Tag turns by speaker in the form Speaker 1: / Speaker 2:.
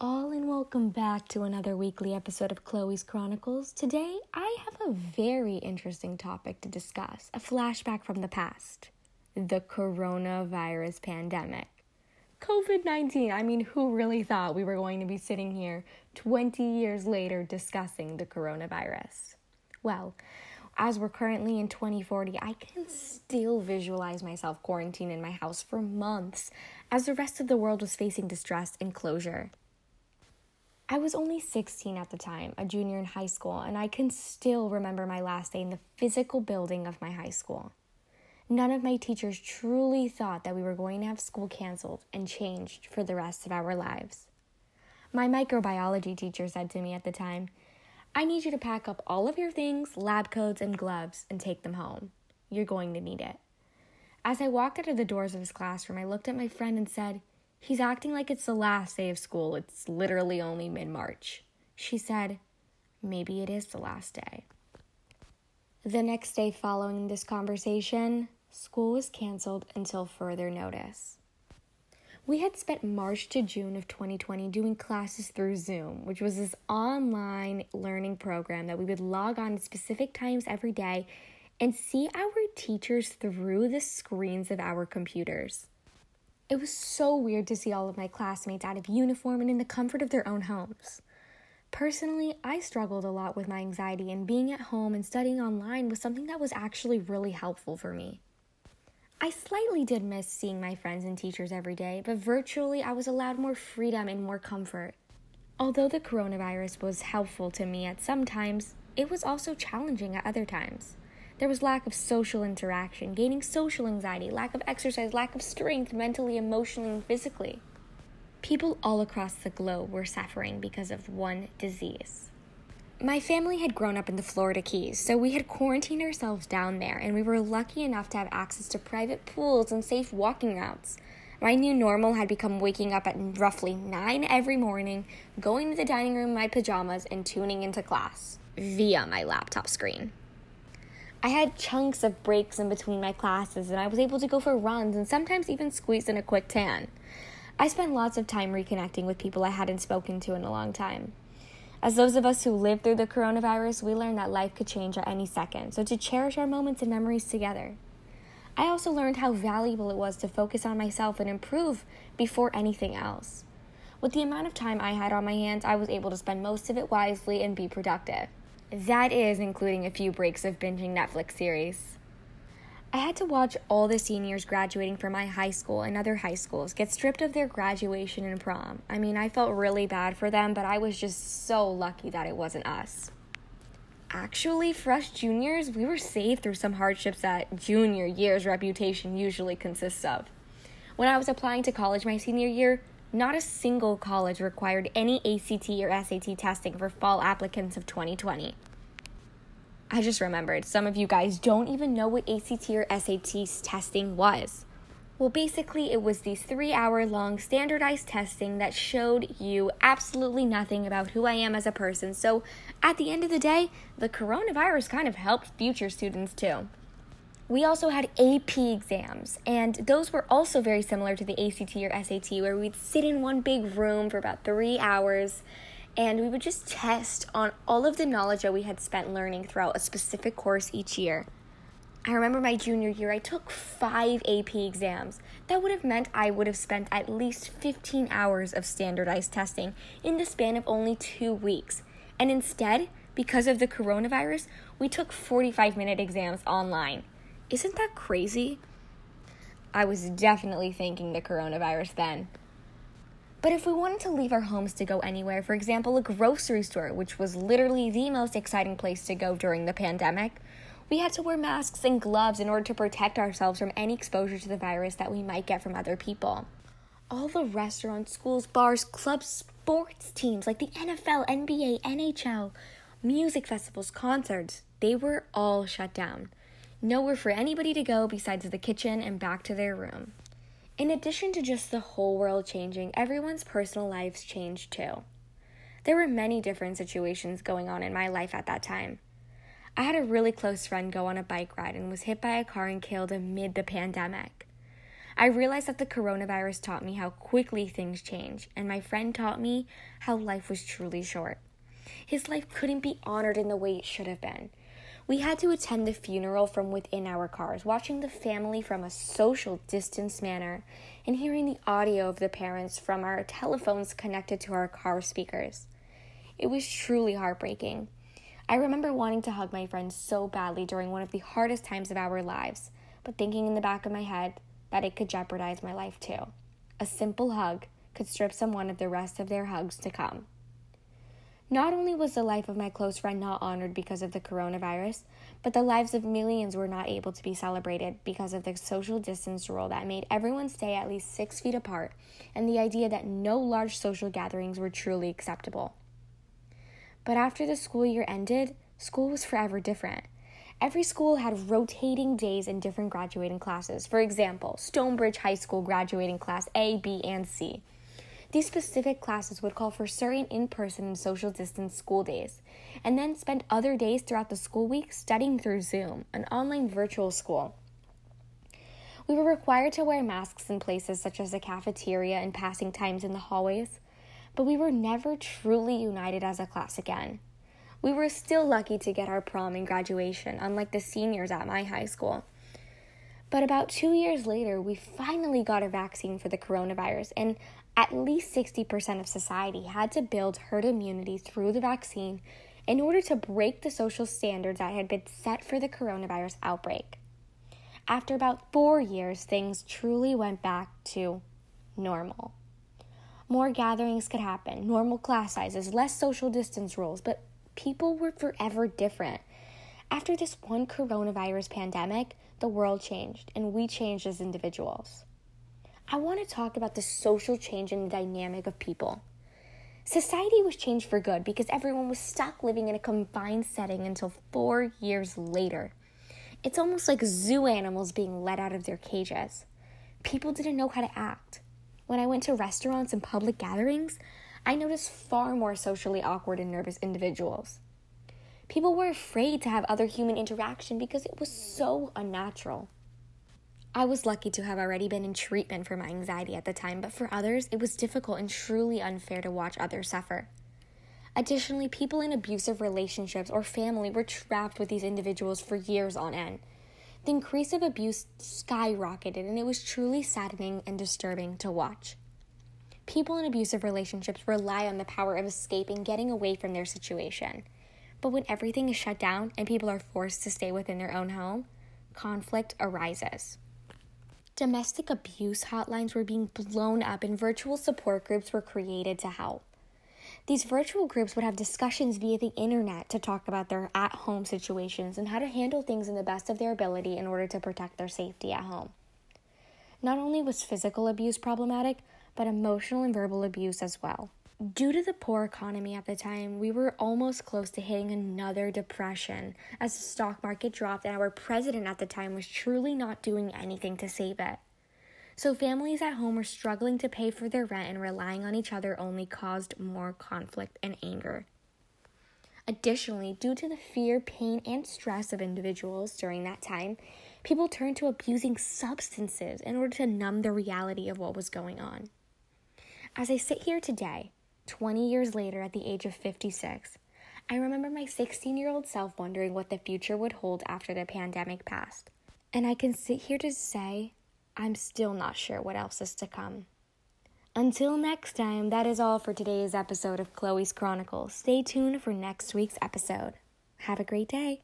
Speaker 1: all, and welcome back to another weekly episode of Chloe's Chronicles. Today, I have a very interesting topic to discuss a flashback from the past the coronavirus pandemic. COVID 19, I mean, who really thought we were going to be sitting here 20 years later discussing the coronavirus? Well, as we're currently in 2040, I can still visualize myself quarantined in my house for months as the rest of the world was facing distress and closure. I was only 16 at the time, a junior in high school, and I can still remember my last day in the physical building of my high school. None of my teachers truly thought that we were going to have school canceled and changed for the rest of our lives. My microbiology teacher said to me at the time, I need you to pack up all of your things, lab coats, and gloves and take them home. You're going to need it. As I walked out of the doors of his classroom, I looked at my friend and said, He's acting like it's the last day of school. It's literally only mid March. She said, Maybe it is the last day. The next day following this conversation, school was canceled until further notice. We had spent March to June of 2020 doing classes through Zoom, which was this online learning program that we would log on at specific times every day and see our teachers through the screens of our computers. It was so weird to see all of my classmates out of uniform and in the comfort of their own homes. Personally, I struggled a lot with my anxiety, and being at home and studying online was something that was actually really helpful for me. I slightly did miss seeing my friends and teachers every day, but virtually I was allowed more freedom and more comfort. Although the coronavirus was helpful to me at some times, it was also challenging at other times. There was lack of social interaction, gaining social anxiety, lack of exercise, lack of strength mentally, emotionally, and physically. People all across the globe were suffering because of one disease. My family had grown up in the Florida Keys, so we had quarantined ourselves down there, and we were lucky enough to have access to private pools and safe walking routes. My new normal had become waking up at roughly 9 every morning, going to the dining room in my pajamas, and tuning into class via my laptop screen. I had chunks of breaks in between my classes, and I was able to go for runs and sometimes even squeeze in a quick tan. I spent lots of time reconnecting with people I hadn't spoken to in a long time. As those of us who lived through the coronavirus, we learned that life could change at any second, so to cherish our moments and memories together. I also learned how valuable it was to focus on myself and improve before anything else. With the amount of time I had on my hands, I was able to spend most of it wisely and be productive. That is including a few breaks of binging Netflix series. I had to watch all the seniors graduating from my high school and other high schools get stripped of their graduation and prom. I mean, I felt really bad for them, but I was just so lucky that it wasn't us. Actually, us juniors, we were saved through some hardships that junior year's reputation usually consists of. When I was applying to college my senior year, not a single college required any ACT or SAT testing for fall applicants of 2020. I just remembered some of you guys don't even know what ACT or SAT testing was. Well, basically, it was these three hour long standardized testing that showed you absolutely nothing about who I am as a person. So, at the end of the day, the coronavirus kind of helped future students too. We also had AP exams, and those were also very similar to the ACT or SAT, where we'd sit in one big room for about three hours and we would just test on all of the knowledge that we had spent learning throughout a specific course each year. I remember my junior year, I took five AP exams. That would have meant I would have spent at least 15 hours of standardized testing in the span of only two weeks. And instead, because of the coronavirus, we took 45 minute exams online. Isn't that crazy? I was definitely thinking the coronavirus then. But if we wanted to leave our homes to go anywhere, for example, a grocery store, which was literally the most exciting place to go during the pandemic, we had to wear masks and gloves in order to protect ourselves from any exposure to the virus that we might get from other people. All the restaurants, schools, bars, clubs, sports teams like the NFL, NBA, NHL, music festivals, concerts, they were all shut down. Nowhere for anybody to go besides the kitchen and back to their room. In addition to just the whole world changing, everyone's personal lives changed too. There were many different situations going on in my life at that time. I had a really close friend go on a bike ride and was hit by a car and killed amid the pandemic. I realized that the coronavirus taught me how quickly things change, and my friend taught me how life was truly short. His life couldn't be honored in the way it should have been. We had to attend the funeral from within our cars, watching the family from a social distance manner and hearing the audio of the parents from our telephones connected to our car speakers. It was truly heartbreaking. I remember wanting to hug my friend so badly during one of the hardest times of our lives, but thinking in the back of my head that it could jeopardize my life too. A simple hug could strip someone of the rest of their hugs to come. Not only was the life of my close friend not honored because of the coronavirus, but the lives of millions were not able to be celebrated because of the social distance rule that made everyone stay at least six feet apart and the idea that no large social gatherings were truly acceptable. But after the school year ended, school was forever different. Every school had rotating days and different graduating classes. For example, Stonebridge High School graduating class A, B, and C. These specific classes would call for certain in person and social distance school days, and then spend other days throughout the school week studying through Zoom, an online virtual school. We were required to wear masks in places such as the cafeteria and passing times in the hallways, but we were never truly united as a class again. We were still lucky to get our prom and graduation, unlike the seniors at my high school. But about two years later, we finally got a vaccine for the coronavirus, and at least 60% of society had to build herd immunity through the vaccine in order to break the social standards that had been set for the coronavirus outbreak. After about four years, things truly went back to normal. More gatherings could happen, normal class sizes, less social distance rules, but people were forever different. After this one coronavirus pandemic, the world changed and we changed as individuals. I want to talk about the social change and the dynamic of people. Society was changed for good because everyone was stuck living in a confined setting until four years later. It's almost like zoo animals being let out of their cages. People didn't know how to act. When I went to restaurants and public gatherings, I noticed far more socially awkward and nervous individuals. People were afraid to have other human interaction because it was so unnatural. I was lucky to have already been in treatment for my anxiety at the time, but for others, it was difficult and truly unfair to watch others suffer. Additionally, people in abusive relationships or family were trapped with these individuals for years on end. The increase of abuse skyrocketed, and it was truly saddening and disturbing to watch. People in abusive relationships rely on the power of escaping, getting away from their situation. But when everything is shut down and people are forced to stay within their own home, conflict arises. Domestic abuse hotlines were being blown up and virtual support groups were created to help. These virtual groups would have discussions via the internet to talk about their at home situations and how to handle things in the best of their ability in order to protect their safety at home. Not only was physical abuse problematic, but emotional and verbal abuse as well. Due to the poor economy at the time, we were almost close to hitting another depression as the stock market dropped and our president at the time was truly not doing anything to save it. So, families at home were struggling to pay for their rent and relying on each other only caused more conflict and anger. Additionally, due to the fear, pain, and stress of individuals during that time, people turned to abusing substances in order to numb the reality of what was going on. As I sit here today, 20 years later, at the age of 56, I remember my 16 year old self wondering what the future would hold after the pandemic passed. And I can sit here to say, I'm still not sure what else is to come. Until next time, that is all for today's episode of Chloe's Chronicles. Stay tuned for next week's episode. Have a great day.